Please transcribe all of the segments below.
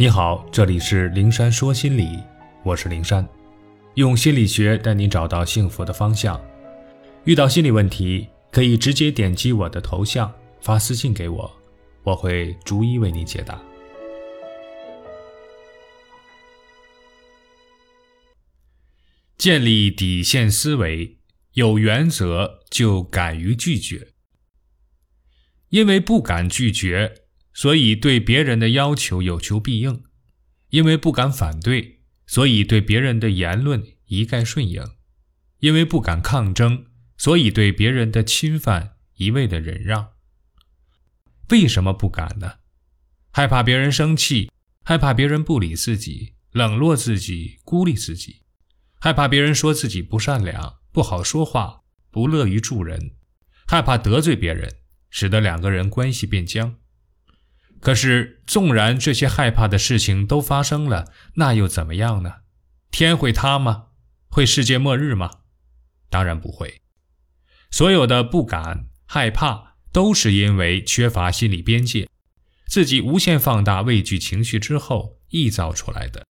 你好，这里是灵山说心理，我是灵山，用心理学带你找到幸福的方向。遇到心理问题，可以直接点击我的头像发私信给我，我会逐一为你解答。建立底线思维，有原则就敢于拒绝，因为不敢拒绝。所以对别人的要求有求必应，因为不敢反对，所以对别人的言论一概顺应；因为不敢抗争，所以对别人的侵犯一味的忍让。为什么不敢呢？害怕别人生气，害怕别人不理自己、冷落自己、孤立自己，害怕别人说自己不善良、不好说话、不乐于助人，害怕得罪别人，使得两个人关系变僵。可是，纵然这些害怕的事情都发生了，那又怎么样呢？天会塌吗？会世界末日吗？当然不会。所有的不敢、害怕，都是因为缺乏心理边界，自己无限放大畏惧情绪之后臆造出来的。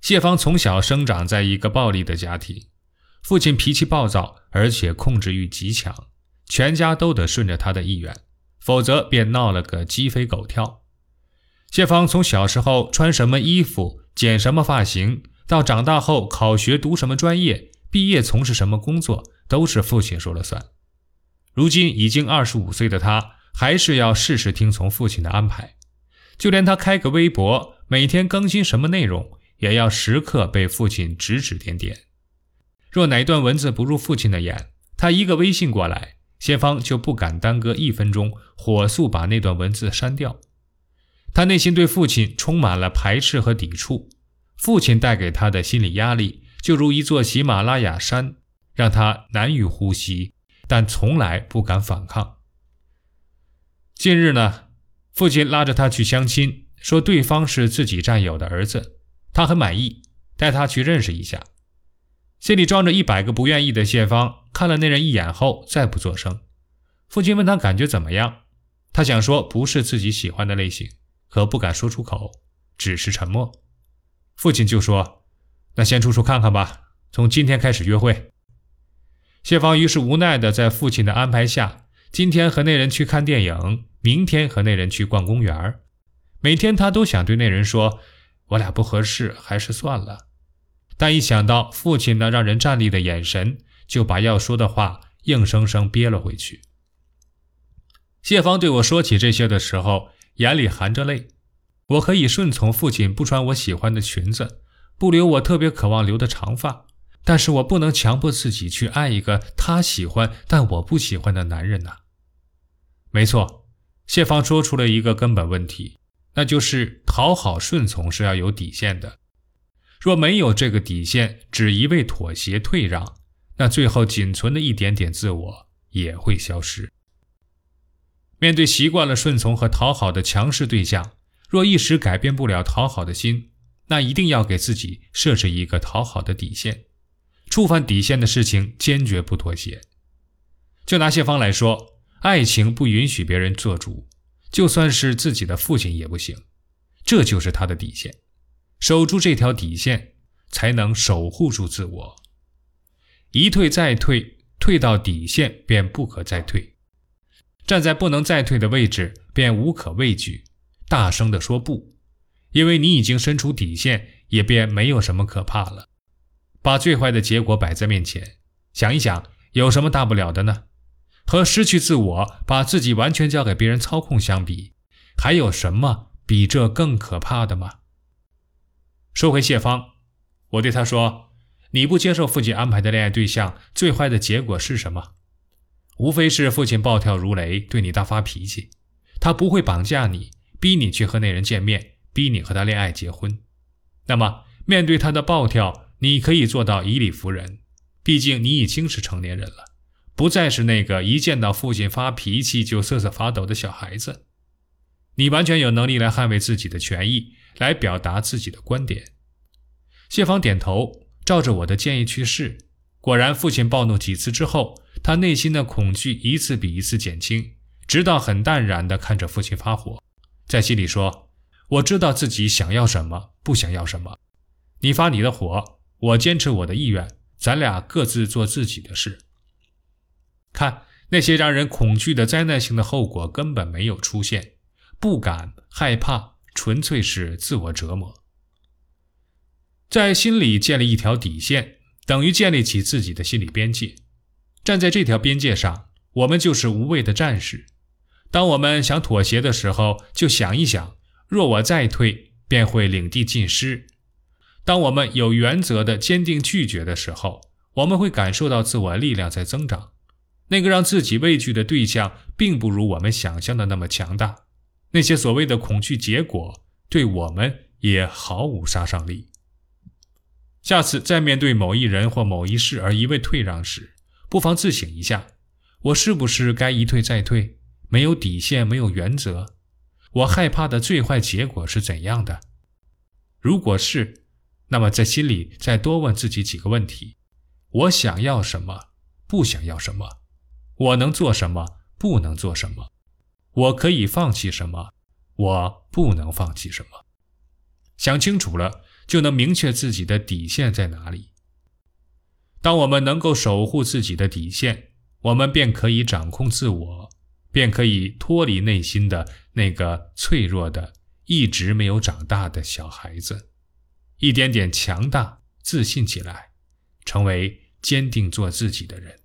谢芳从小生长在一个暴力的家庭，父亲脾气暴躁，而且控制欲极强，全家都得顺着他的意愿。否则便闹了个鸡飞狗跳。谢芳从小时候穿什么衣服、剪什么发型，到长大后考学读什么专业、毕业从事什么工作，都是父亲说了算。如今已经二十五岁的他，还是要事事听从父亲的安排。就连他开个微博，每天更新什么内容，也要时刻被父亲指指点点。若哪段文字不入父亲的眼，他一个微信过来。谢芳就不敢耽搁一分钟，火速把那段文字删掉。他内心对父亲充满了排斥和抵触，父亲带给他的心理压力就如一座喜马拉雅山，让他难以呼吸，但从来不敢反抗。近日呢，父亲拉着他去相亲，说对方是自己战友的儿子，他很满意，带他去认识一下。心里装着一百个不愿意的谢芳。看了那人一眼后，再不作声。父亲问他感觉怎么样，他想说不是自己喜欢的类型，可不敢说出口，只是沉默。父亲就说：“那先处处看看吧，从今天开始约会。”谢芳于是无奈的在父亲的安排下，今天和那人去看电影，明天和那人去逛公园。每天他都想对那人说：“我俩不合适，还是算了。”但一想到父亲那让人站立的眼神，就把要说的话硬生生憋了回去。谢芳对我说起这些的时候，眼里含着泪。我可以顺从父亲不穿我喜欢的裙子，不留我特别渴望留的长发，但是我不能强迫自己去爱一个他喜欢但我不喜欢的男人呐。没错，谢芳说出了一个根本问题，那就是讨好顺从是要有底线的。若没有这个底线，只一味妥协退让。那最后仅存的一点点自我也会消失。面对习惯了顺从和讨好的强势对象，若一时改变不了讨好的心，那一定要给自己设置一个讨好的底线。触犯底线的事情，坚决不妥协。就拿谢芳来说，爱情不允许别人做主，就算是自己的父亲也不行。这就是他的底线，守住这条底线，才能守护住自我。一退再退，退到底线便不可再退；站在不能再退的位置，便无可畏惧，大声地说不，因为你已经身处底线，也便没有什么可怕了。把最坏的结果摆在面前，想一想，有什么大不了的呢？和失去自我，把自己完全交给别人操控相比，还有什么比这更可怕的吗？说回谢芳，我对他说。你不接受父亲安排的恋爱对象，最坏的结果是什么？无非是父亲暴跳如雷，对你大发脾气。他不会绑架你，逼你去和那人见面，逼你和他恋爱结婚。那么，面对他的暴跳，你可以做到以理服人。毕竟你已经是成年人了，不再是那个一见到父亲发脾气就瑟瑟发抖的小孩子。你完全有能力来捍卫自己的权益，来表达自己的观点。谢芳点头。照着我的建议去试，果然，父亲暴怒几次之后，他内心的恐惧一次比一次减轻，直到很淡然地看着父亲发火，在心里说：“我知道自己想要什么，不想要什么。你发你的火，我坚持我的意愿，咱俩各自做自己的事。看那些让人恐惧的灾难性的后果根本没有出现，不敢害怕，纯粹是自我折磨。在心里建立一条底线，等于建立起自己的心理边界。站在这条边界上，我们就是无畏的战士。当我们想妥协的时候，就想一想：若我再退，便会领地尽失。当我们有原则的坚定拒绝的时候，我们会感受到自我力量在增长。那个让自己畏惧的对象，并不如我们想象的那么强大。那些所谓的恐惧结果，对我们也毫无杀伤力。下次再面对某一人或某一事而一味退让时，不妨自省一下：我是不是该一退再退？没有底线，没有原则，我害怕的最坏结果是怎样的？如果是，那么在心里再多问自己几个问题：我想要什么？不想要什么？我能做什么？不能做什么？我可以放弃什么？我不能放弃什么？想清楚了。就能明确自己的底线在哪里。当我们能够守护自己的底线，我们便可以掌控自我，便可以脱离内心的那个脆弱的、一直没有长大的小孩子，一点点强大、自信起来，成为坚定做自己的人。